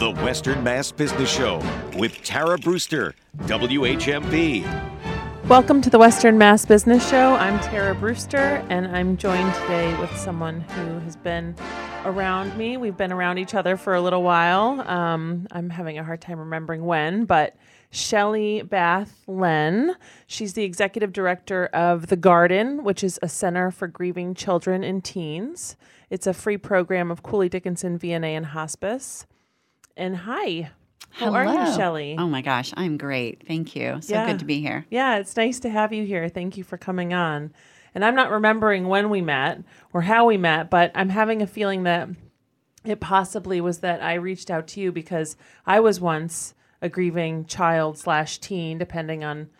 The Western Mass Business Show with Tara Brewster, WHMP. Welcome to the Western Mass Business Show. I'm Tara Brewster, and I'm joined today with someone who has been around me. We've been around each other for a little while. Um, I'm having a hard time remembering when, but Shelly Bath Len. She's the executive director of The Garden, which is a center for grieving children and teens. It's a free program of Cooley Dickinson VNA and hospice. And hi. How are you, Hello. Shelly? Oh my gosh, I'm great. Thank you. So Yeah. good to be here. Yeah, it's nice to have you here. Thank you for coming on. And I'm not remembering when we met or how we met, but I'm having a feeling that it possibly was that I reached out to you because I was once a grieving child slash teen, depending on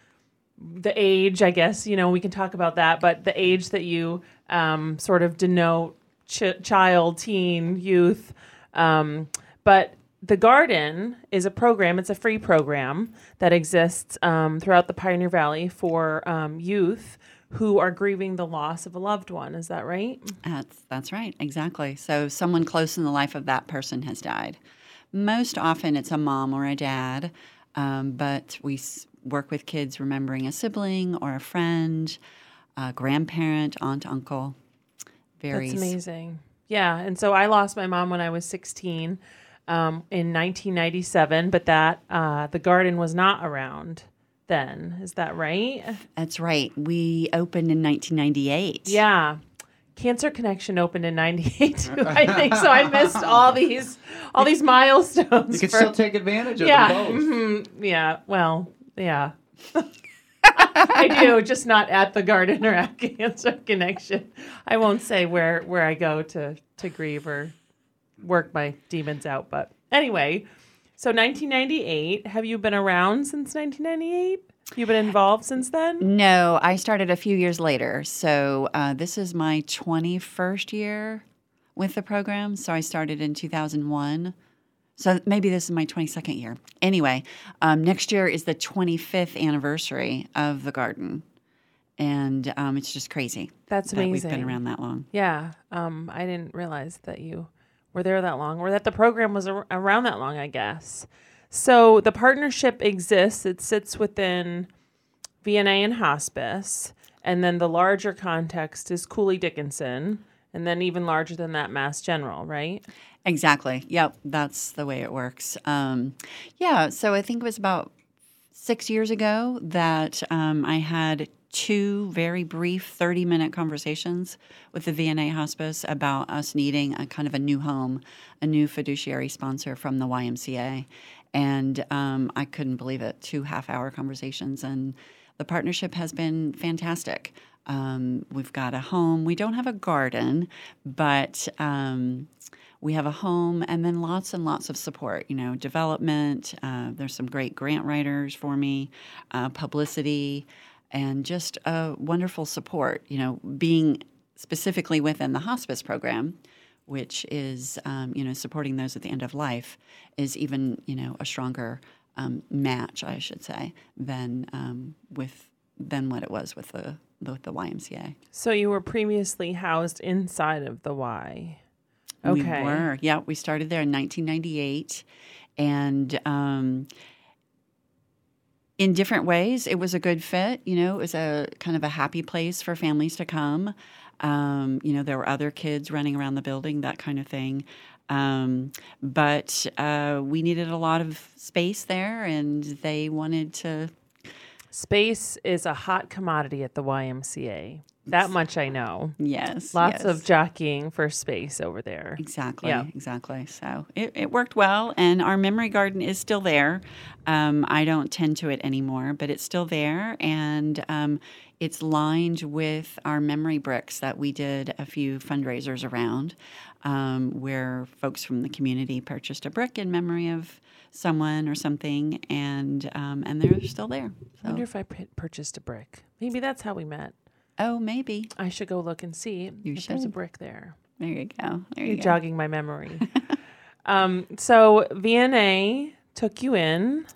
the age, I guess. You know, we can talk about that, but the age that you um, sort of denote ch- child, teen, youth. Um, but the Garden is a program, it's a free program that exists um, throughout the Pioneer Valley for um, youth who are grieving the loss of a loved one. Is that right? That's that's right. Exactly. So someone close in the life of that person has died. Most often it's a mom or a dad, um, but we s- work with kids remembering a sibling or a friend, a grandparent, aunt, uncle. Varies. That's amazing. Yeah. And so I lost my mom when I was 16 um, in 1997, but that uh, the garden was not around then. Is that right? That's right. We opened in 1998. Yeah. Cancer Connection opened in 98 too, I think. So I missed all these all these milestones. You can for- still take advantage of yeah. them both. mhm, yeah. Well, yeah. I do, just not at the garden or at Cancer Connection. I won't say where where I go to to grieve or work my demons out, but anyway. So 1998, have you been around since 1998? You've been involved since then? No, I started a few years later. So uh, this is my 21st year with the program. So I started in 2001. So maybe this is my 22nd year. Anyway, um, next year is the 25th anniversary of the garden. And um, it's just crazy. That's that We've been around that long. Yeah, um, I didn't realize that you were there that long, or that the program was ar- around that long. I guess. So the partnership exists. It sits within VNA and hospice, and then the larger context is Cooley Dickinson, and then even larger than that, Mass General. Right? Exactly. Yep. That's the way it works. Um, yeah. So I think it was about six years ago that um, I had two very brief 30 minute conversations with the VNA hospice about us needing a kind of a new home, a new fiduciary sponsor from the YMCA. And um, I couldn't believe it. Two half hour conversations. And the partnership has been fantastic. Um, we've got a home. We don't have a garden, but um, we have a home and then lots and lots of support, you know, development. Uh, there's some great grant writers for me, uh, publicity, and just a wonderful support, you know, being specifically within the hospice program. Which is, um, you know, supporting those at the end of life is even, you know, a stronger um, match, I should say, than um, with than what it was with the with the YMCA. So you were previously housed inside of the Y. Okay. We were. Yeah, we started there in 1998. And um, in different ways, it was a good fit. You know, it was a kind of a happy place for families to come. Um, you know, there were other kids running around the building, that kind of thing. Um, but uh, we needed a lot of space there, and they wanted to. Space is a hot commodity at the YMCA. That much I know. Yes. Lots yes. of jockeying for space over there. Exactly. Yeah. Exactly. So it, it worked well, and our memory garden is still there. Um, I don't tend to it anymore, but it's still there, and um, it's lined with our memory bricks that we did a few fundraisers around, um, where folks from the community purchased a brick in memory of someone or something, and um, and they're still there. I wonder if I p- purchased a brick. Maybe that's how we met. Oh, maybe I should go look and see You if there's a brick there. there you go. There You're you go. jogging my memory. um, so VNA took you in,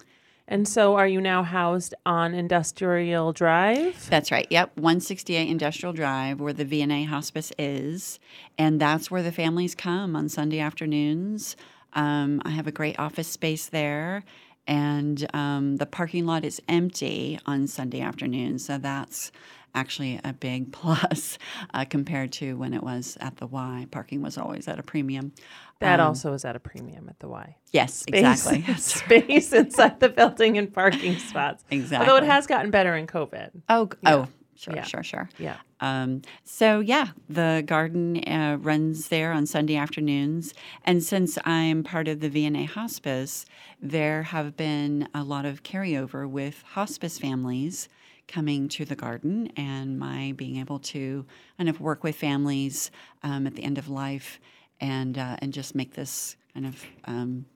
and so are you now housed on Industrial Drive? That's right. Yep. 168 Industrial Drive, where the VNA hospice is. And that's where the families come on Sunday afternoons. Um, I have a great office space there, and um, the parking lot is empty on Sunday afternoons. So that's actually a big plus uh, compared to when it was at the Y. Parking was always at a premium. That Um, also was at a premium at the Y. Yes, Space- exactly. Space inside the building and parking spots. Exactly. Although it has gotten better in COVID. Oh, g- oh, sure, Yeah. sure, sure. Yeah. Um, so yeah, the garden uh, runs there on Sunday afternoons, and since I'm part of the VNA Hospice, there have been a lot of carryover with hospice families coming to the garden, and my being able to kind of work with families um, at the end of life, and uh, and just make this kind of um,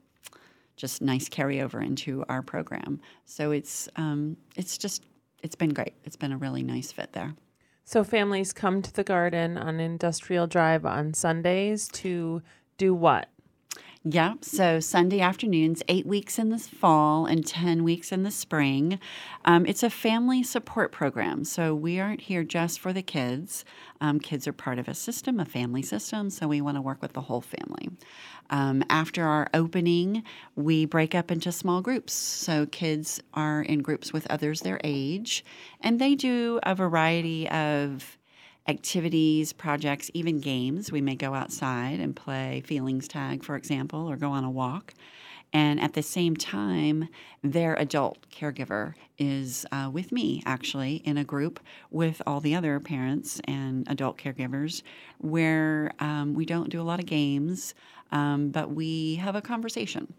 just nice carryover into our program. So it's um, it's just it's been great. It's been a really nice fit there. So families come to the garden on Industrial Drive on Sundays to do what? Yeah, so Sunday afternoons, eight weeks in the fall and 10 weeks in the spring. Um, it's a family support program. So we aren't here just for the kids. Um, kids are part of a system, a family system, so we want to work with the whole family. Um, after our opening, we break up into small groups. So kids are in groups with others their age, and they do a variety of activities, projects, even games. We may go outside and play feelings tag, for example, or go on a walk. And at the same time, their adult caregiver is uh, with me, actually, in a group with all the other parents and adult caregivers where um, we don't do a lot of games, um, but we have a conversation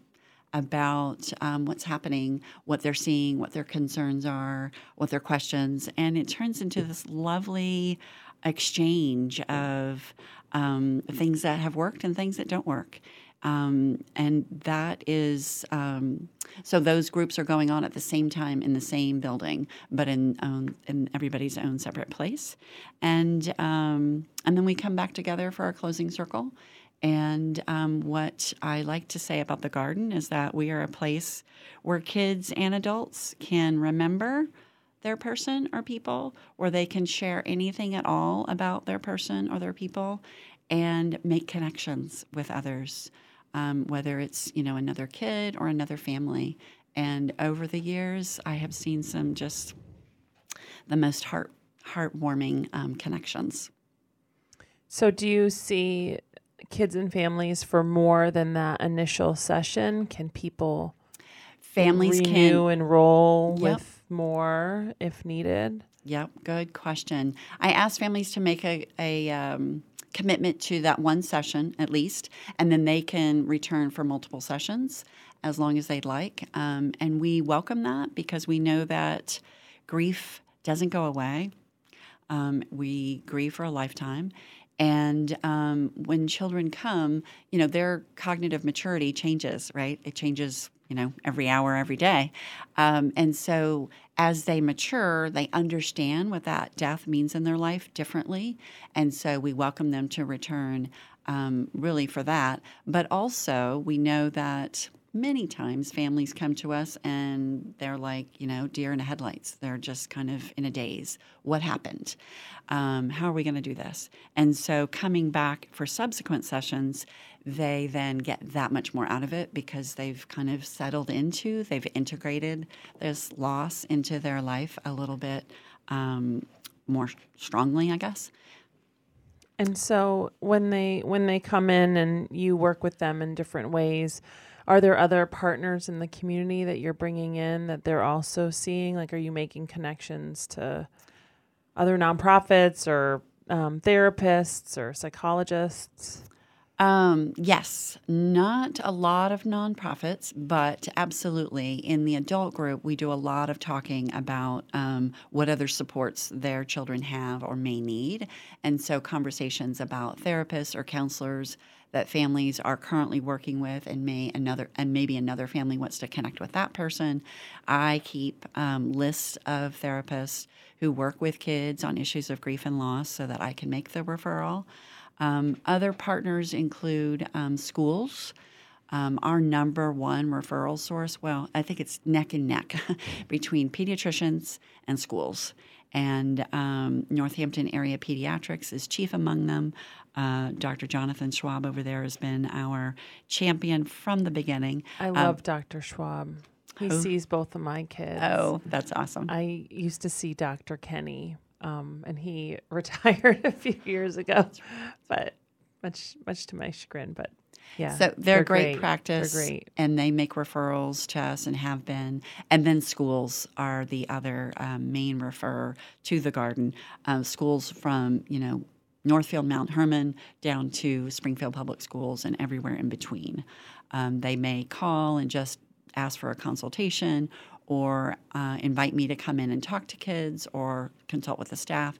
about um, what's happening, what they're seeing, what their concerns are, what their questions, and it turns into this lovely exchange of um, things that have worked and things that don't work. Um, and that is um, so those groups are going on at the same time in the same building, but in um, in everybody's own separate place. And um, and then we come back together for our closing circle. And um, what I like to say about the garden is that we are a place where kids and adults can remember their person or people, or they can share anything at all about their person or their people, and make connections with others, um, whether it's you know another kid or another family. And over the years, I have seen some just the most heart heartwarming um, connections. So do you see kids and families for more than that initial session? Can people Families renew, can enroll Yep. with more if needed? Yep, good question. I ask families to make a, a um, commitment to that one session at least, and then they can return for multiple sessions as long as they'd like. Um, and we welcome that because we know that grief doesn't go away. Um, we grieve for a lifetime. And um, when children come, you know, their cognitive maturity changes, right? It changes, you know, every hour, every day. Um, and so as they mature, they understand what that death means in their life differently. And so we welcome them to return um, really for that. But also, we know that many times families come to us and they're like, you know, deer in the headlights. They're just kind of in a daze. What happened? Um, how are we going to do this? And so coming back for subsequent sessions, they then get that much more out of it because they've kind of settled into, they've integrated this loss into their life a little bit um, more strongly, I guess. And so when they when they come in and you work with them in different ways, are there other partners in the community that you're bringing in that they're also seeing? Like, are you making connections to other nonprofits or um, therapists or psychologists? Um, yes, not a lot of nonprofits, but absolutely. In the adult group, we do a lot of talking about um, what other supports their children have or may need. And so, conversations about therapists or counselors that families are currently working with and may another and maybe another family wants to connect with that person i keep um, lists of therapists who work with kids on issues of grief and loss so that i can make the referral um, other partners include um, schools. Um, our number one referral source, well, I think it's neck and neck between pediatricians and schools. and um, Northampton Area Pediatrics is chief among them. Uh, Dr. Jonathan Schwab over there has been our champion from the beginning. I love Dr. Schwab. He sees both of my kids. Oh, that's awesome. I used to see Dr. Kenny, um, and he retired a few years ago, but much much to my chagrin. But yeah, So they're, great, They're practice, great. and they make referrals to us and have been. And then schools are the other um, main referrer to the garden. Uh, schools from you know Northfield, Mount Hermon, down to Springfield Public Schools, and everywhere in between. Um, they may call and just ask for a consultation. Or uh, invite me to come in and talk to kids, or consult with the staff.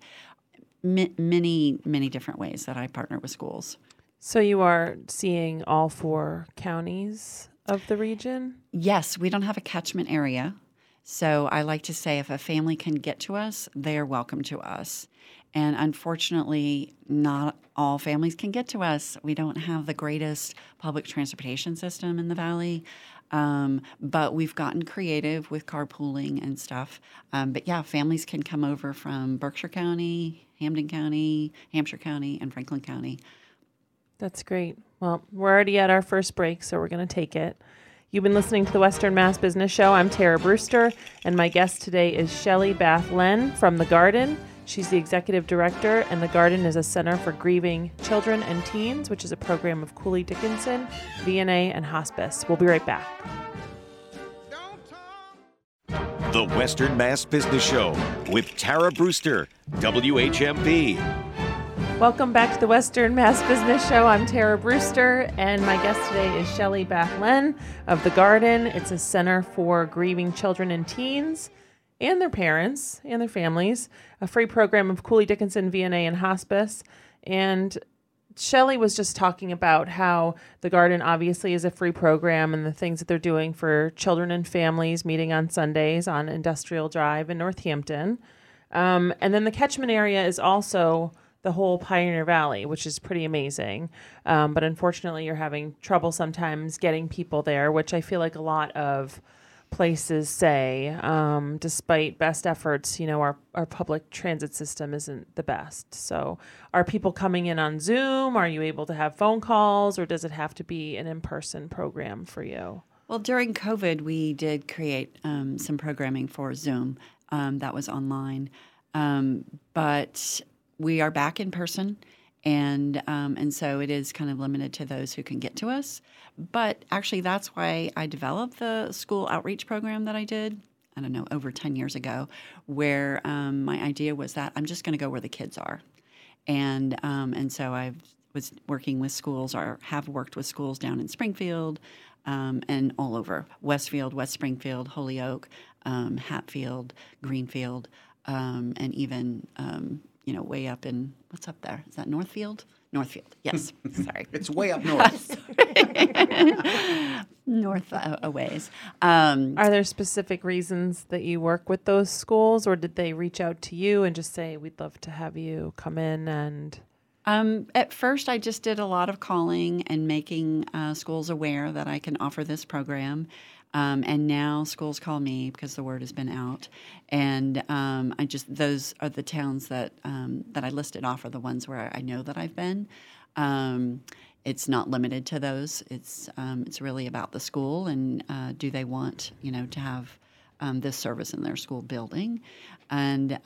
M- many, many different ways that I partner with schools. So you are seeing all four counties of the region. Yes, we don't have a catchment area. So I like to say if a family can get to us, they are welcome to us. And unfortunately, not all families can get to us. We don't have the greatest public transportation system in the valley. Um, but we've gotten creative with carpooling and stuff. Um, but yeah, families can come over from Berkshire County, Hampden County, Hampshire County, and Franklin County. That's great. Well, we're already at our first break, so we're going to take it. You've been listening to the Western Mass Business Show. I'm Tara Brewster, and my guest today is Shelley Bath Len from The Garden. She's the executive director, and The Garden is a center for grieving children and teens, which is a program of Cooley Dickinson, VNA, and hospice. We'll be right back. The Western Mass Business Show with Tara Brewster, WHMP. Welcome back to the Western Mass Business Show. I'm Tara Brewster, and my guest today is Shelley Bath Len of The Garden. It's a center for grieving children and teens and their parents and their families, a free program of Cooley Dickinson VNA and hospice. And Shelley was just talking about how the garden obviously is a free program and the things that they're doing for children and families meeting on Sundays on Industrial Drive in Northampton. Um, and then the catchment area is also the whole Pioneer Valley, which is pretty amazing. Um, but unfortunately, you're having trouble sometimes getting people there, which I feel like a lot of places say, um, despite best efforts, you know, our, our public transit system isn't the best. So, are people coming in on Zoom? Are you able to have phone calls, or does it have to be an in person program for you? Well, during COVID, we did create um, some programming for Zoom um, that was online, um, but we are back in person, and um, and so it is kind of limited to those who can get to us. But actually, that's why I developed the school outreach program that I did. I don't know over ten years ago, where um, my idea was that I'm just going to go where the kids are, and um, and so I was working with schools or have worked with schools down in Springfield um, and all over Westfield, West Springfield, Holyoke, um, Hatfield, Greenfield, um, and even um, you know way up in what's up there? Is that Northfield? Northfield, yes. Sorry, It's way up north. north uh, a ways. Um, Are there specific reasons that you work with those schools, or did they reach out to you and just say, "We'd love to have you come in"? And Um, at first, I just did a lot of calling and making uh, schools aware that I can offer this program. Um, and now schools call me because the word has been out, and um, I just those are the towns that um, that I listed off are the ones where I know that I've been. Um, it's not limited to those. It's um, it's really about the school and uh, do they want you know to have um, this service in their school building, and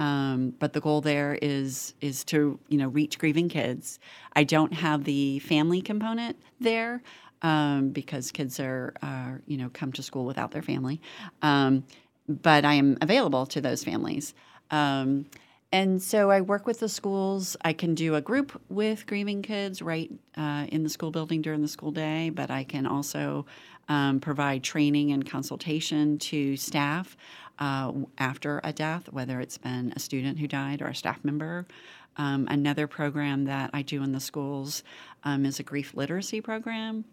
but the goal there is is to you know reach grieving kids. I don't have the family component there um, because kids are, you know come to school without their family, um, but I am available to those families. Um, and so I work with the schools. I can do a group with grieving kids right uh, in the school building during the school day, but I can also um, provide training and consultation to staff uh, after a death, whether it's been a student who died or a staff member. Um, another program that I do in the schools um, is a grief literacy program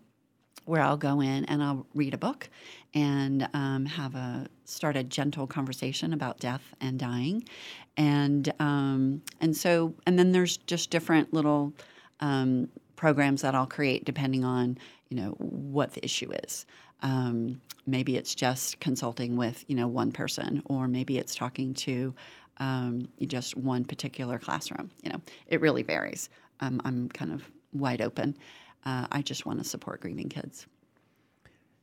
where I'll go in and I'll read a book and um, have a start a gentle conversation about death and dying, and um, and so and then there's just different little um, programs that I'll create depending on you know what the issue is. Um, maybe it's just consulting with you know one person, or maybe it's talking to um, just one particular classroom. You know, it really varies. Um, I'm kind of wide open. Uh, I just want to support grieving kids.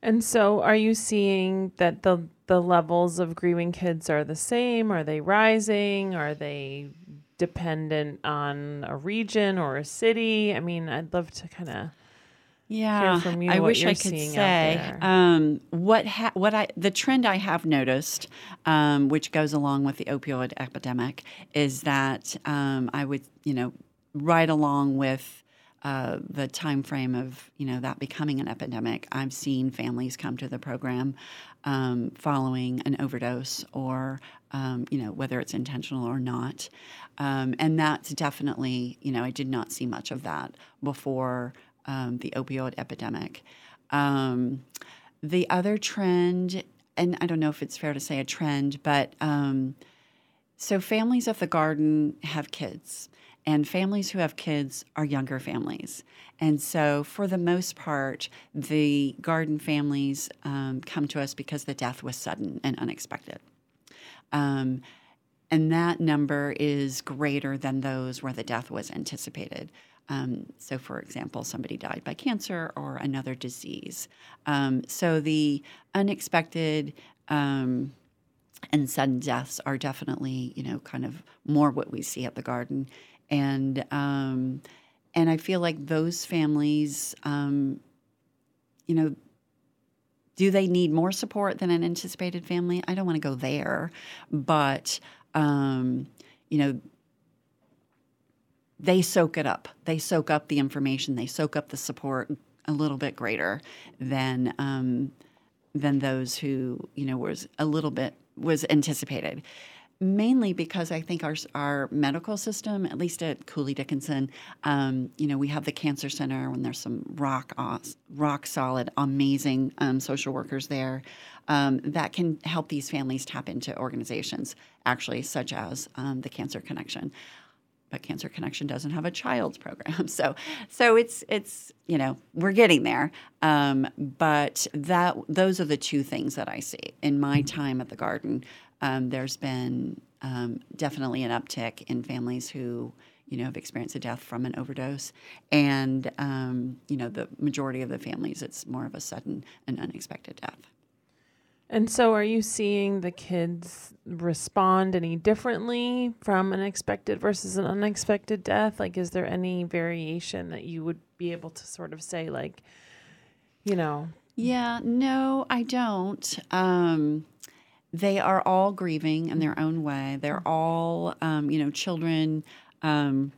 And so, are you seeing that the the levels of grieving kids are the same? Are they rising? Are they dependent on a region or a city? I mean, I'd love to kind of yeah, from you I what wish you're I could say um, what ha- what I the trend I have noticed, um, which goes along with the opioid epidemic, is that um, I would you know right along with uh, the time frame of you know that becoming an epidemic, I've seen families come to the program um, following an overdose or um, you know whether it's intentional or not, um, and that's definitely you know I did not see much of that before um, the opioid epidemic. Um, the other trend, and I don't know if it's fair to say a trend, but um, so families of the garden have kids, and families who have kids are younger families. And so, for the most part, the garden families um, come to us because the death was sudden and unexpected. Um, and that number is greater than those where the death was anticipated. Um, so, for example, somebody died by cancer or another disease. Um, so, the unexpected um, and sudden deaths are definitely, you know, kind of more what we see at the garden, and um, and I feel like those families, um, you know, do they need more support than an anticipated family? I don't want to go there, but um, you know they soak it up. They soak up the information. They soak up the support a little bit greater than um, than those who you know was a little bit was anticipated. Mainly because I think our our medical system, at least at Cooley Dickinson, um, you know, we have the cancer center and there's some rock rock solid, amazing um, social workers there um, that can help these families tap into organizations, actually, such as um, the Cancer Connection but Cancer Connection doesn't have a child's program. So, so it's it's you know we're getting there. Um, but that those are the two things that I see in my time at the garden. Um, there's been um, definitely an uptick in families who you know have experienced a death from an overdose, and um, you know the majority of the families it's more of a sudden and unexpected death. And so, are you seeing the kids respond any differently from an expected versus an unexpected death? Like, is there any variation that you would be able to sort of say, like, you know? Yeah, no, I don't. Um, they are all grieving in their own way. They're all, um, you know, children. Um,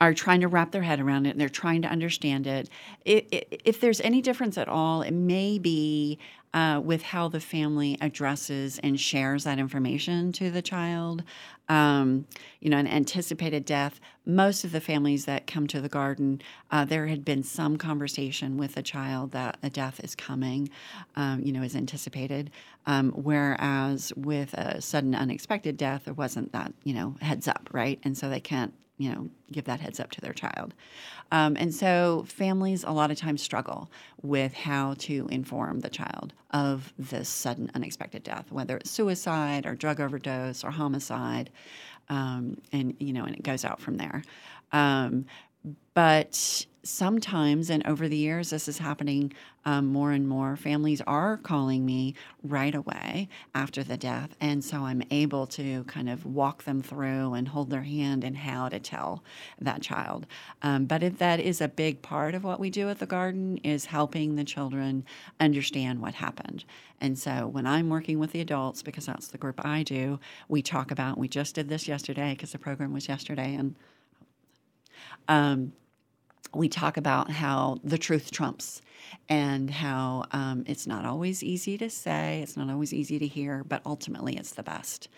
are trying to wrap their head around it and they're trying to understand it. If, if there's any difference at all, it may be uh, with how the family addresses and shares that information to the child. Um, you know, an anticipated death. Most of the families that come to the garden, uh, there had been some conversation with the child that a death is coming, um, you know, is anticipated. Um, whereas with a sudden unexpected death, there wasn't that, you know, heads up, right? And so they can't you know give that heads up to their child um, and so families a lot of times struggle with how to inform the child of this sudden unexpected death whether it's suicide or drug overdose or homicide um, and you know and it goes out from there. Um, but sometimes, and over the years, this is happening um, more and more. Families are calling me right away after the death. And so I'm able to kind of walk them through and hold their hand in how to tell that child. Um, but that is a big part of what we do at the garden, is helping the children understand what happened. And so when I'm working with the adults, because that's the group I do, we talk about, we just did this yesterday because the program was yesterday. And um, we talk about how the truth trumps and how um, it's not always easy to say, it's not always easy to hear, but ultimately it's the best.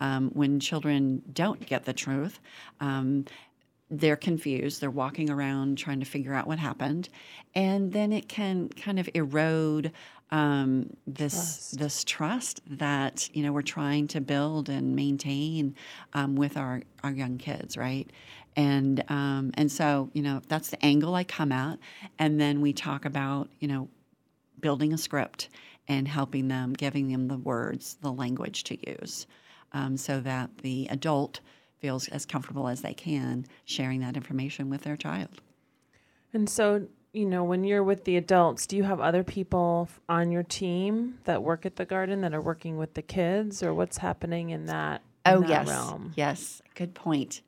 Um, when children don't get the truth, um, they're confused. They're walking around trying to figure out what happened, and then it can kind of erode um, this trust. this trust that you know we're trying to build and maintain um, with our our young kids, right? And um, and so you know that's the angle I come at, and then we talk about you know building a script and helping them, giving them the words, the language to use. um, so that the adult feels as comfortable as they can sharing that information with their child. And so, you know, when you're with the adults, do you have other people on your team that work at the garden that are working with the kids, or what's happening in that? in Oh that yes, realm? yes, good point.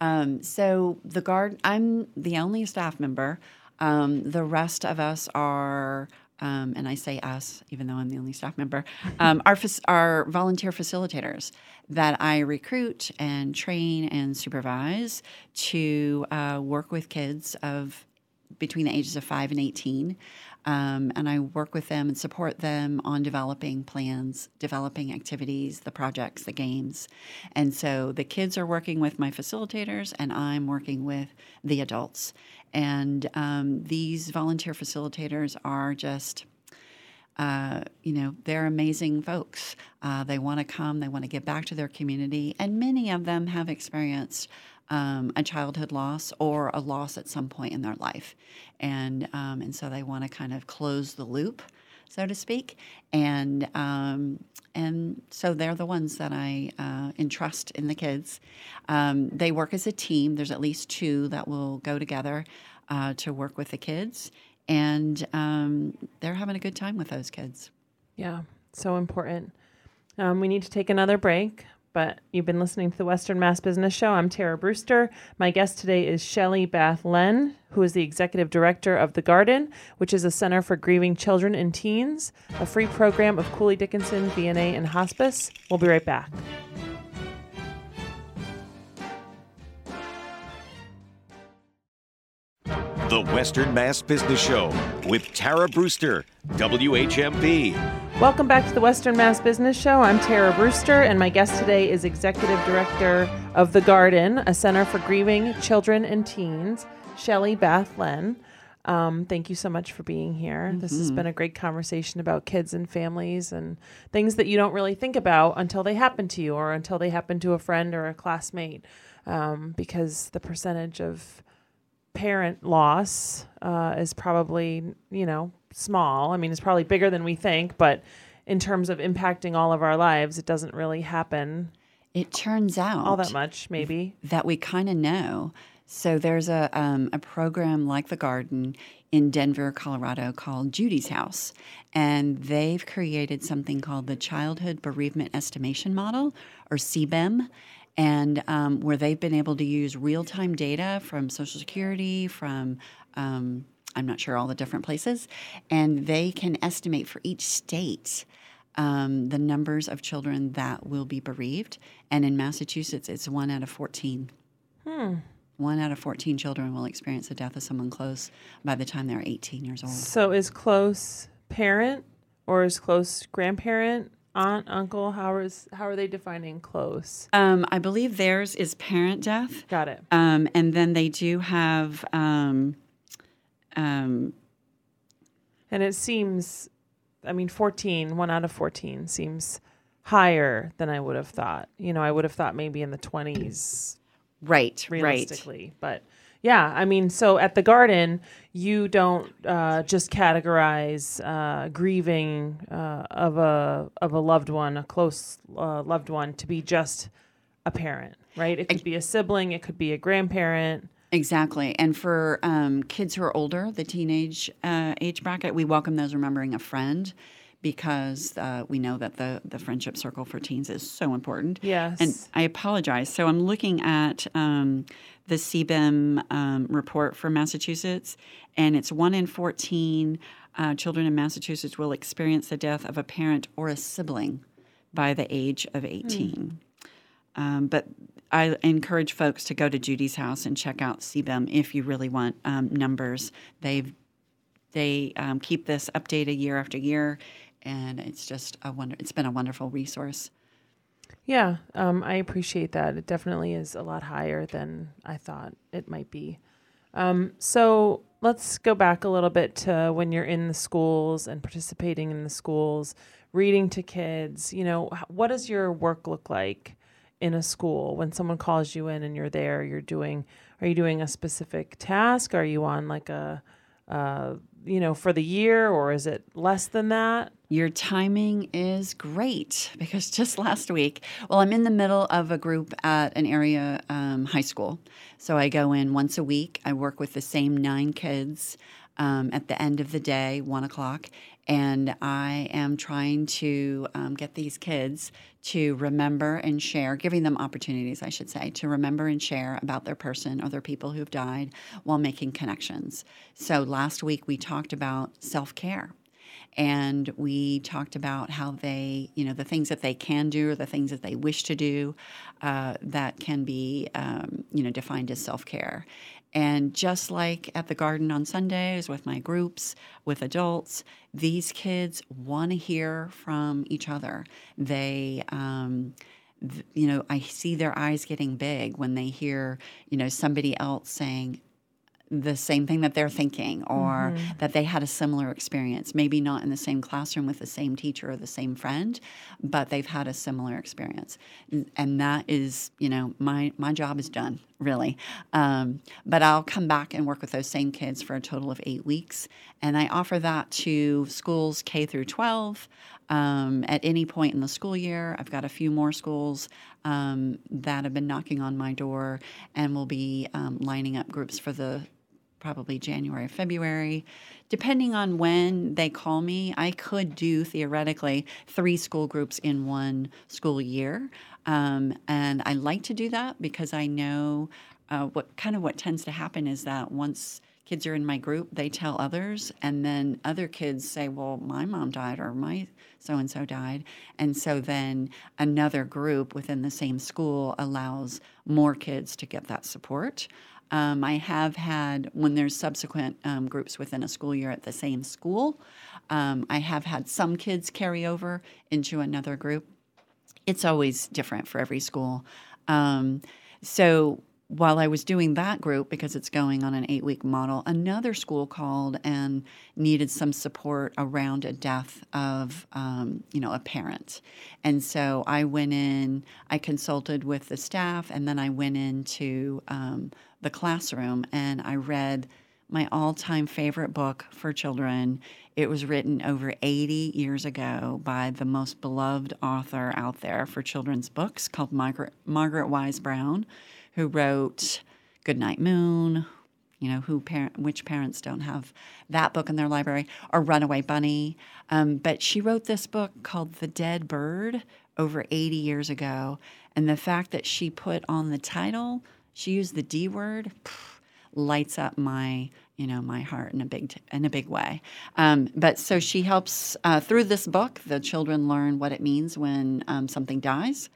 Um, so the guard, I'm the only staff member. Um, the rest of us are, um, and I say us, even though I'm the only staff member, um, are are volunteer facilitators that I recruit and train and supervise to uh, work with kids of between the ages of five and 18. Um, and I work with them and support them on developing plans, developing activities, the projects, the games. And so the kids are working with my facilitators, and I'm working with the adults. And um, these volunteer facilitators are just uh, you know, they're amazing folks. Uh, they want to come, they want to give back to their community, and many of them have experienced um, a childhood loss or a loss at some point in their life, and um, and so they want to kind of close the loop, so to speak, and um, and so they're the ones that I uh, entrust in the kids. Um, they work as a team. There's at least two that will go together uh, to work with the kids and um, they're having a good time with those kids. Yeah, so important. Um, we need to take another break, but you've been listening to the Western Mass Business Show. I'm Tara Brewster. My guest today is Shelley Bath Len, who is the executive director of The Garden, which is a center for grieving children and teens, a free program of Cooley Dickinson, VNA, and hospice. We'll be right back. The Western Mass Business Show with Tara Brewster, WHMP. Welcome back to the Western Mass Business Show. I'm Tara Brewster, and my guest today is Executive Director of The Garden, a center for grieving children and teens, Shelley Bath Len. Um, thank you so much for being here. This has been a great conversation about kids and families and things that you don't really think about until they happen to you or until they happen to a friend or a classmate, um, because the percentage of parent loss uh, is probably you know small. I mean, it's probably bigger than we think, but in terms of impacting all of our lives, it doesn't really happen It turns out all that much. Maybe that we kind of know. So there's a um, a program like the Garden in Denver, Colorado, called Judy's House, and they've created something called the Childhood Bereavement Estimation Model, or CBEM, and um, where they've been able to use real time data from Social Security, from um, I'm not sure all the different places, and they can estimate for each state um, the numbers of children that will be bereaved. And in Massachusetts, it's one out of 14. One out of 14 children will experience the death of someone close by the time they're 18 years old. so. Is close parent or is close grandparent, aunt, uncle? How is how are they defining close? Um, I believe theirs is parent death. Got it. Um, and then they do have um, um, And it seems, I mean, 14, one out of 14 seems higher than I would have thought. You know, I would have thought maybe in the 20s right, right. realistically. But yeah, I mean, so at the garden, you don't uh, just categorize uh, grieving uh, of a of a loved one, a close uh, loved one, to be just a parent, right? It could be a sibling, it could be a grandparent. Exactly. And for um, kids who are older, the teenage uh, age bracket, we welcome those remembering a friend because uh, we know that the, the friendship circle for teens is so important. Yes. And I apologize. So I'm looking at um, the CBEM um, report for Massachusetts, and it's one in 14 uh, children in Massachusetts will experience the death of a parent or a sibling by the age of 18. Um, but I encourage folks to go to Judy's house and check out CBEM if you really want um, numbers. They've they um, keep this updated year after year, and it's just a wonder. It's been a wonderful resource. Yeah, um, I appreciate that. It definitely is a lot higher than I thought it might be. Um, so let's go back a little bit to when you're in the schools and participating in the schools, reading to kids. You know, what does your work look like in a school when someone calls you in and you're there? You're doing. Are you doing a specific task? Are you on like a uh, you know, for the year or is it less than that? Your timing is great because just last week, well, I'm in the middle of a group at an area um, high school. So I go in once a week. I work with the same nine kids um, at the end of the day, one o'clock, and I am trying to um, get these kids to remember and share, giving them opportunities, I should say, to remember and share about their person or their people who've died while making connections. So last week we talked about self care and we talked about how they, you know, the things that they can do or the things that they wish to do uh, that can be, um, you know, defined as self care. And just like at the garden on Sundays with my groups, with adults, these kids want to hear from each other. They, um, th- you know, I see their eyes getting big when they hear, you know, somebody else saying, the same thing that they're thinking or mm-hmm. that they had a similar experience maybe not in the same classroom with the same teacher or the same friend but they've had a similar experience and that is you know my my job is done really um, but i'll come back and work with those same kids for a total of eight weeks and i offer that to schools k through 12 um, at any point in the school year. I've got a few more schools um, that have been knocking on my door and will be um, lining up groups for the probably January, or February. Depending on when they call me, I could do theoretically three school groups in one school year. Um, and I like to do that because I know uh, what kind of what tends to happen is that once kids are in my group, they tell others, and then other kids say, Well, my mom died or my so and so died. And so then another group within the same school allows more kids to get that support. Um, I have had, when there's subsequent um, groups within a school year at the same school, um, I have had some kids carry over into another group. It's always different for every school. Um, so while I was doing that group, because it's going on an eight week model, another school called and needed some support around a death of, um, you know, a parent. And so I went in, I consulted with the staff, and then I went into um, the classroom and I read my all time favorite book for children. It was written over 80 years ago by the most beloved author out there for children's books called Margaret, Margaret Wise Brown who wrote Goodnight Moon, you know, who parent, which parents don't have that book in their library, or Runaway Bunny. Um, but she wrote this book called The Dead Bird over 80 years ago. And the fact that she put on the title, she used the D word, lights up my you know my heart in a big in a big way. Um, but so she helps uh, through this book. The children learn what it means when um, something dies.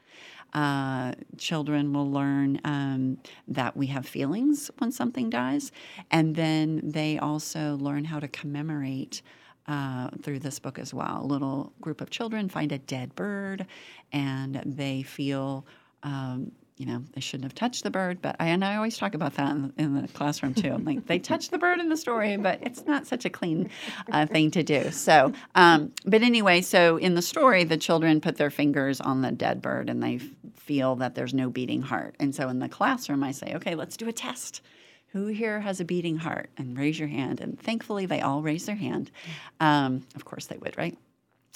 Uh, children will learn um, that we have feelings when something dies, and then they also learn how to commemorate. Uh, through this book as well. A little group of children find a dead bird and they feel um, you know, they shouldn't have touched the bird. But I and I always talk about that in, in the classroom too. I'm like, they touched the bird in the story, but it's not such a clean uh, thing to do. So, um, but anyway, so in the story, the children put their fingers on the dead bird and they f- feel that there's no beating heart. And so in the classroom, I say, okay, let's do a test. Who here has a beating heart? And raise your hand. And thankfully, they all raise their hand. Um, of course, they would, right?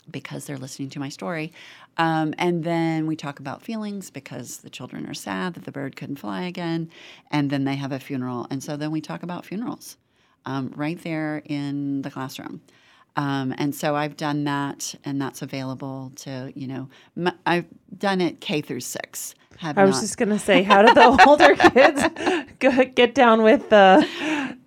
Because they're listening to my story. Um, and then we talk about feelings because the children are sad that the bird couldn't fly again. And then they have a funeral. And so then we talk about funerals um, right there in the classroom. Um, and so I've done that, and that's available to, you know, m- I've done it K through six. I was not. just going to say, how did the older kids go, get down with the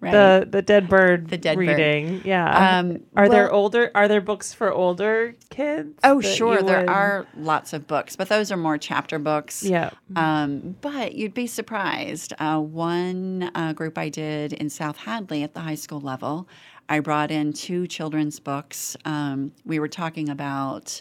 right. the the dead bird the dead reading? Bird. Yeah. Um, are well, there older? Are there books for older kids? Oh, sure, there would... are lots of books, but those are more chapter books. Yeah. Um, but you'd be surprised. Uh, one uh, group I did in South Hadley at the high school level, I brought in two children's books. Um, we were talking about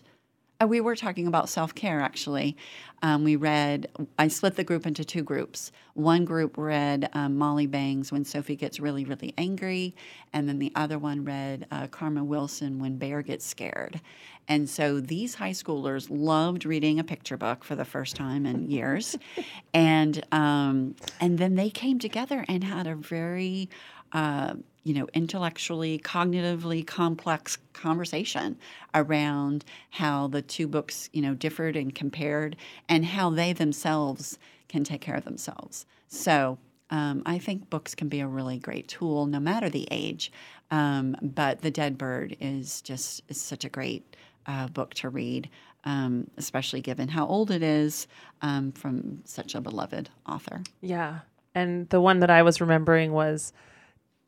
uh, we were talking about self care actually. Um, we read, I split the group into two groups. One group read um, Molly Bang's When Sophie Gets Really, Really Angry, and then the other one read uh, Karma Wilson When Bear Gets Scared. And so these high schoolers loved reading a picture book for the first time in years. and, um, and then they came together and had a very uh, you know, intellectually, cognitively complex conversation around how the two books, you know, differed and compared and how they themselves can take care of themselves. So um, I think books can be a really great tool no matter the age. Um, but The Dead Bird is just is such a great uh, book to read, um, especially given how old it is um, from such a beloved author. Yeah. And the one that I was remembering was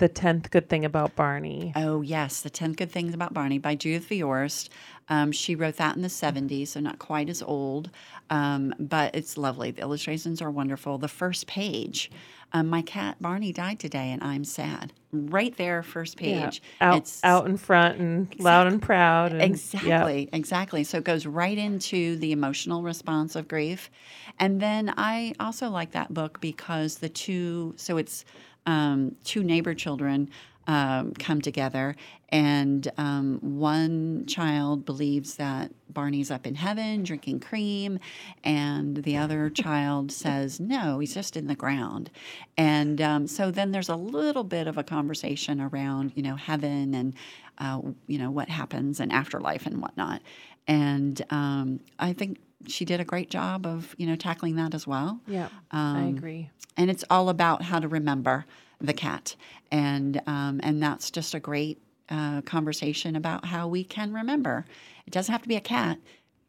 The 10th Good Thing About Barney. Oh, yes. The 10 Good Things About Barney by Judith Viorst. Um, she wrote that in the 70s, so not quite as old, um, but it's lovely. The illustrations are wonderful. The first page, um, my cat Barney died today, and I'm sad. Right there, first page. Out, It's out in front and loud and proud. And, Exactly, exactly. So it goes right into the emotional response of grief. And then I also like that book because the two, so it's um, two neighbor children um, come together, and um, one child believes that Barney's up in heaven drinking cream, and the other child says, no, he's just in the ground. And um, so then there's a little bit of a conversation around, you know, heaven and, uh, you know, what happens and afterlife and whatnot. And um, I think she did a great job of, you know, tackling that as well. Yeah. I Um, agree. And it's all about how to remember the cat, and um, and that's just a great uh, conversation about how we can remember. It doesn't have to be a cat;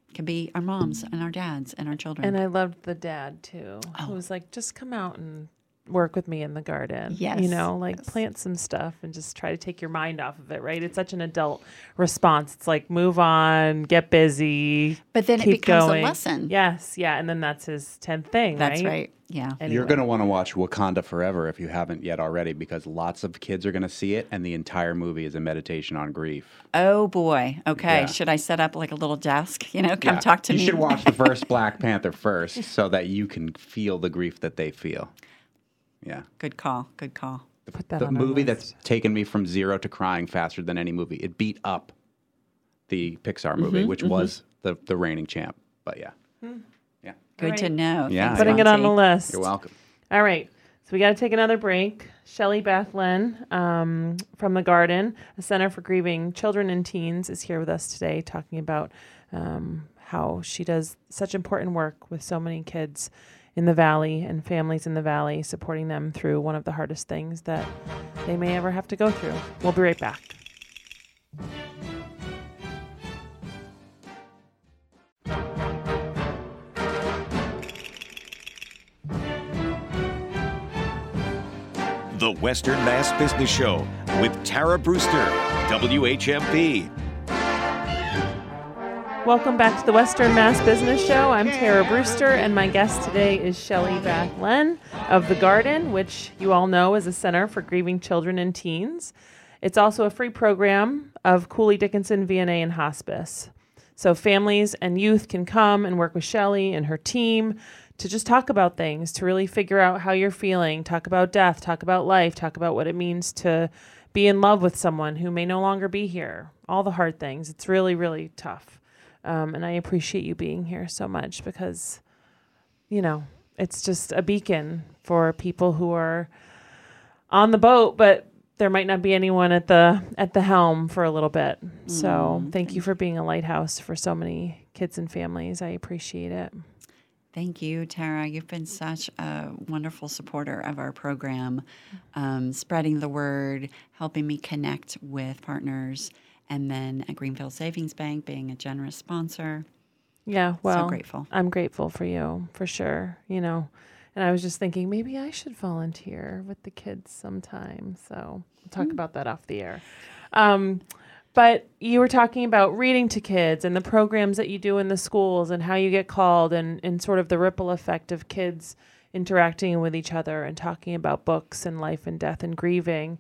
it can be our moms and our dads and our children. And I loved the dad too, Oh. who was like, just come out and work with me in the garden. Yes. You know, like yes. plant some stuff and just try to take your mind off of it, right? It's such an adult response. It's like, move on, get busy. but then it becomes going. a lesson. Yes. Yeah. And then that's his 10th thing, that's right? right. Yeah. Anyway. You're going to want to watch Wakanda Forever if you haven't yet already, because lots of kids are going to see it, and the entire movie is a meditation on grief. Oh boy. Okay. Yeah. Should I set up like a little desk? You know, come Yeah. talk to you me. You should watch the first Black Panther first, so that you can feel the grief that they feel. Yeah, Good call. Good call. Put that the on movie that's taken me from zero to crying faster than any movie. It beat up the Pixar movie, Mm-hmm, which was the the reigning champ. But yeah, yeah, Good to know. Yeah, Thanks, Putting it on the list. you're welcome. All right. So we got to take another break. Shelley Bath-Lenn um, from the Garden, a Center for Grieving Children and Teens, is here with us today talking about um, how she does such important work with so many kids in the Valley and families in the Valley, supporting them through one of the hardest things that they may ever have to go through. We'll be right back. The Western Mass Business Show with Tara Brewster, WHMP. Welcome back to the Western Mass Business Show. I'm Tara Brewster, and my guest today is Shelley Bath-Lenn of The Garden, which you all know is a center for grieving children and teens. It's also a free program of Cooley Dickinson VNA and Hospice. So families and youth can come and work with Shelley and her team to just talk about things, to really figure out how you're feeling, talk about death, talk about life, talk about what it means to be in love with someone who may no longer be here. All the hard things. It's really, really tough. Um, and I appreciate you being here so much because, you know, it's just a beacon for people who are on the boat, but there might not be anyone at the at the helm for a little bit. So thank you for being a lighthouse for so many kids and families. I appreciate it. Thank you, Tara. You've been such a wonderful supporter of our program, um, spreading the word, helping me connect with partners, and then at Greenfield Savings Bank being a generous sponsor. Yeah, well, grateful. I'm grateful for you for sure. You know, and I was just thinking maybe I should volunteer with the kids sometime. So we'll talk about that off the air. Um, but you were talking about reading to kids and the programs that you do in the schools and how you get called and, and sort of the ripple effect of kids interacting with each other and talking about books and life and death and grieving.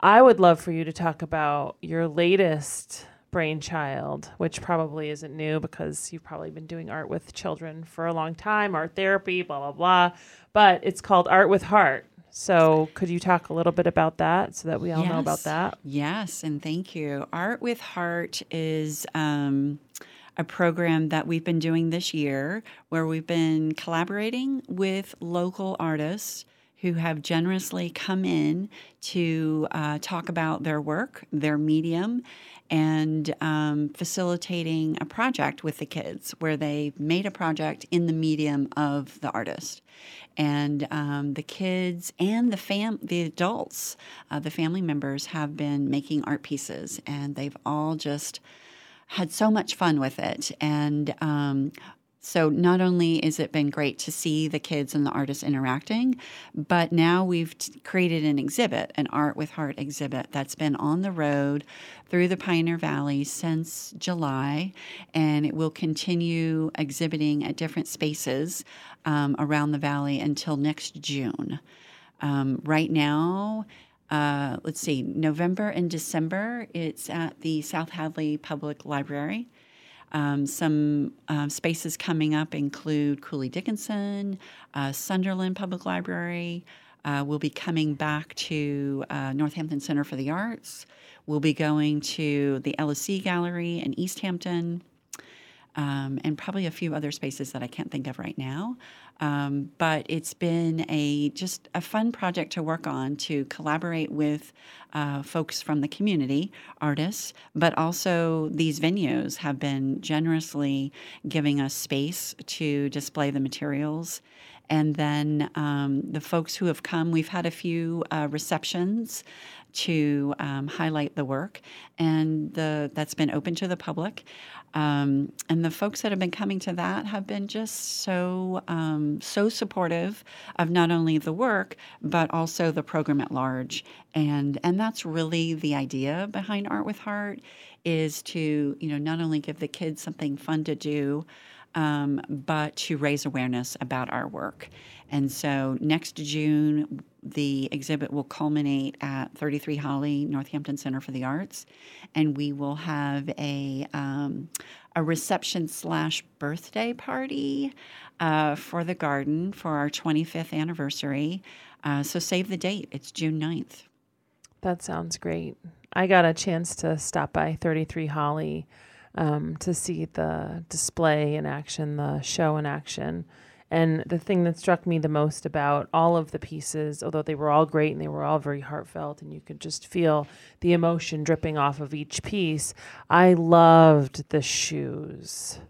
I would love for you to talk about your latest brainchild, which probably isn't new because you've probably been doing art with children for a long time, art therapy, blah, blah, blah. But it's called Art with Heart. So could you talk a little bit about that so that we all know about that? Yes, and thank you. Art with Heart is um, a program that we've been doing this year where we've been collaborating with local artists who have generously come in to uh, talk about their work, their medium, and um, facilitating a project with the kids where they made a project in the medium of the artist. And um, the kids and the fam, the adults, uh, the family members have been making art pieces, and they've all just had so much fun with it. And um, so not only has it been great to see the kids and the artists interacting, but now we've t- created an exhibit, an Art with Heart exhibit that's been on the road through the Pioneer Valley since July, and it will continue exhibiting at different spaces um, around the valley until next June. Um, right now, uh, let's see, November and December, it's at the South Hadley Public Library. Um, some uh, spaces coming up include Cooley Dickinson, uh, Sunderland Public Library. Uh, we'll be coming back to uh, Northampton Center for the Arts. We'll be going to the LSC Gallery in Easthampton. Um, and probably a few other spaces that I can't think of right now. Um, but it's been a just a fun project to work on to collaborate with uh, folks from the community, artists, but also these venues have been generously giving us space to display the materials. And then um, the folks who have come, we've had a few uh, receptions to um, highlight the work, and the that's been open to the public. Um, and the folks that have been coming to that have been just so um, so supportive of not only the work but also the program at large. And and that's really the idea behind Art with Heart is to you know not only give the kids something fun to do, um, but to raise awareness about our work. And so next June, the exhibit will culminate at 33 Hawley, Northampton Center for the Arts, and we will have a um, a reception slash birthday party uh, for the garden for our 25th anniversary. Uh, so save the date; it's June 9th. That sounds great. I got a chance to stop by 33 Hawley um, to see the display in action, the show in action. And the thing that struck me the most about all of the pieces, although they were all great and they were all very heartfelt, and you could just feel the emotion dripping off of each piece, I loved the shoes.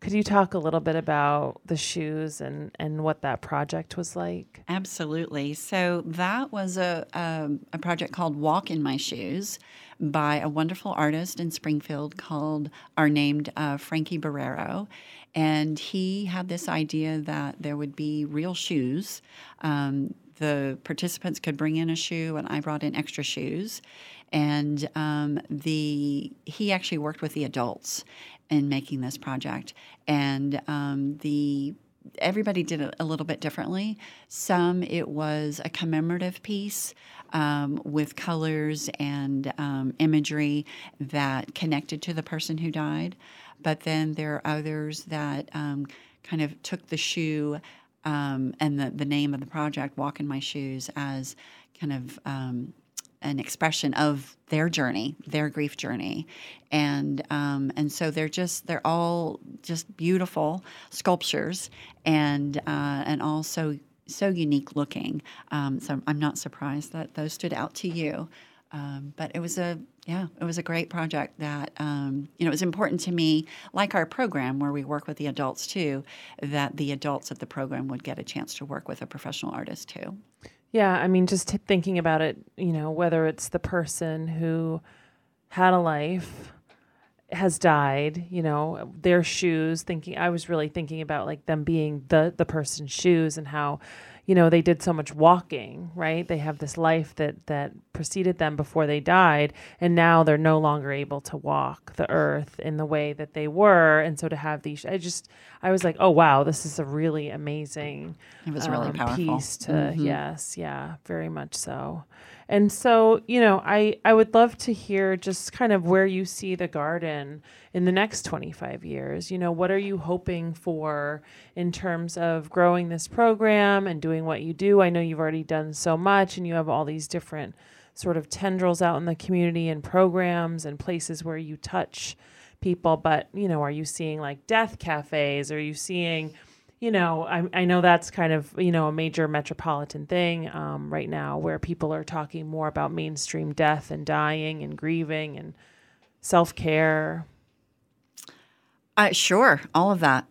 Could you talk a little bit about the shoes and, and what that project was like? Absolutely. So that was a, a, a project called Walk in My Shoes by a wonderful artist in Springfield called, are named uh, Frankie Barrero. And he had this idea that there would be real shoes. Um, the participants could bring in a shoe, and I brought in extra shoes. And um, the he actually worked with the adults in making this project, and um, the everybody did it a little bit differently. Some it was a commemorative piece um, with colors and um, imagery that connected to the person who died. But then there are others that um, kind of took the shoe um, and the, the name of the project, Walk in My Shoes, as kind of um, an expression of their journey, their grief journey, and um, and so they're just they're all just beautiful sculptures, and uh, and also so unique looking. Um, so I'm not surprised that those stood out to you. Um, but it was a yeah, it was a great project that um, you know it was important to me, like our program where we work with the adults too, that the adults of the program would get a chance to work with a professional artist too. Yeah, I mean, just thinking about it, you know, whether it's the person who had a life, has died, you know, their shoes, thinking, I was really thinking about like them being the, the person's shoes and how, you know, they did so much walking, right? They have this life that that preceded them before they died, and now they're no longer able to walk the earth in the way that they were. And so to have these, I just, I was like, oh wow, this is a really amazing. It was really um, powerful. piece to Mhm. yes, yeah, very much so. And so, you know, I I would love to hear just kind of where you see the garden in the next 25 years. You know, what are you hoping for in terms of growing this program and doing what you do? I know you've already done so much and you have all these different sort of tendrils out in the community and programs and places where you touch people, but, you know, are you seeing like death cafes? Are you seeing you know, I, I know that's kind of, you know, a major metropolitan thing um, right now where people are talking more about mainstream death and dying and grieving and self care. Uh, sure, all of that.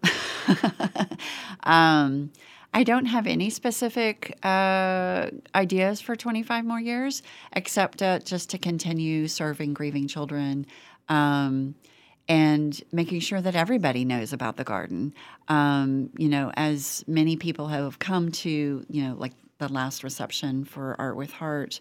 um, I don't have any specific uh, ideas for 25 more years, except uh, just to continue serving grieving children. Um, and making sure that everybody knows about the garden. Um, you know, as many people have come to, you know, like the last reception for Art with Heart,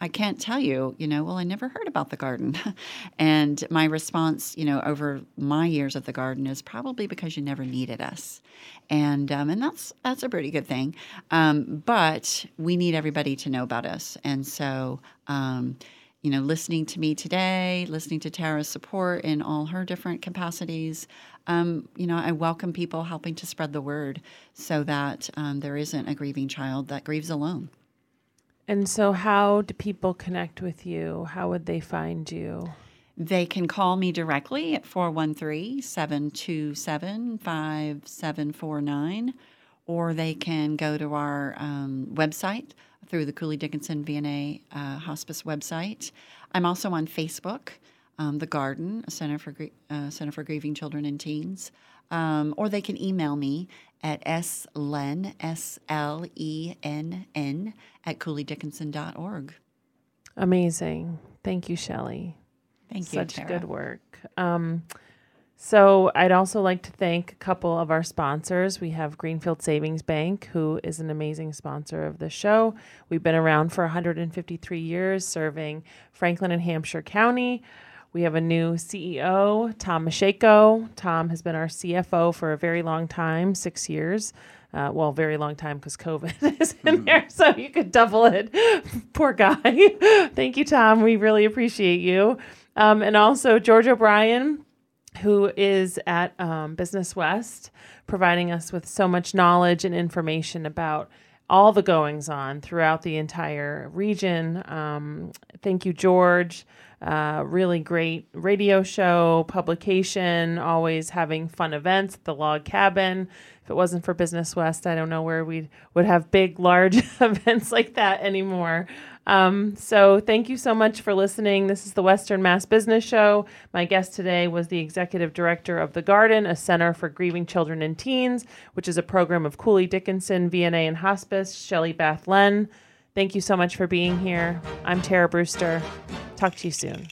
I can't tell you, you know, well, I never heard about the garden. and my response, you know, over my years at the garden is probably because you never needed us. And um, and that's that's a pretty good thing. Um, but we need everybody to know about us. And so um, you know, listening to me today, listening to Tara's support in all her different capacities. Um, you know, I welcome people helping to spread the word so that um, there isn't a grieving child that grieves alone. And so, how do people connect with you? How would they find you? They can call me directly at 413 727 5749, or they can go to our um, website, through the Cooley Dickinson VNA uh, Hospice website. I'm also on Facebook, um, The Garden, a Center for, uh, Center for Grieving Children and Teens. Um, or they can email me at slen, S-L-E-N-N, at cooleydickinson.org. Amazing. Thank you, Shelly. Thank you, Such Tara. good work. Um, so I'd also like to thank a couple of our sponsors. We have Greenfield Savings Bank, who is an amazing sponsor of the show. We've been around for 153 years, serving Franklin and Hampshire County. We have a new CEO, Tom Mashako. Tom has been our CFO for a very long time, six years. Uh, well, very long time because COVID is in there, so you could double it. Poor guy. Thank you, Tom. We really appreciate you. Um, and also George O'Brien, who is at um, Business West, providing us with so much knowledge and information about all the goings on throughout the entire region. Um, thank you, George. Uh, really great radio show, publication, always having fun events at the log cabin. If it wasn't for Business West, I don't know where we would have big, large events like that anymore. Um, so thank you so much for listening. This is the Western Mass Business Show. My guest today was the executive director of The Garden, a center for grieving children and teens, which is a program of Cooley Dickinson, VNA, and Hospice, Shelley Bath-Lenn. Thank you so much for being here. I'm Tara Brewster. Talk to you soon.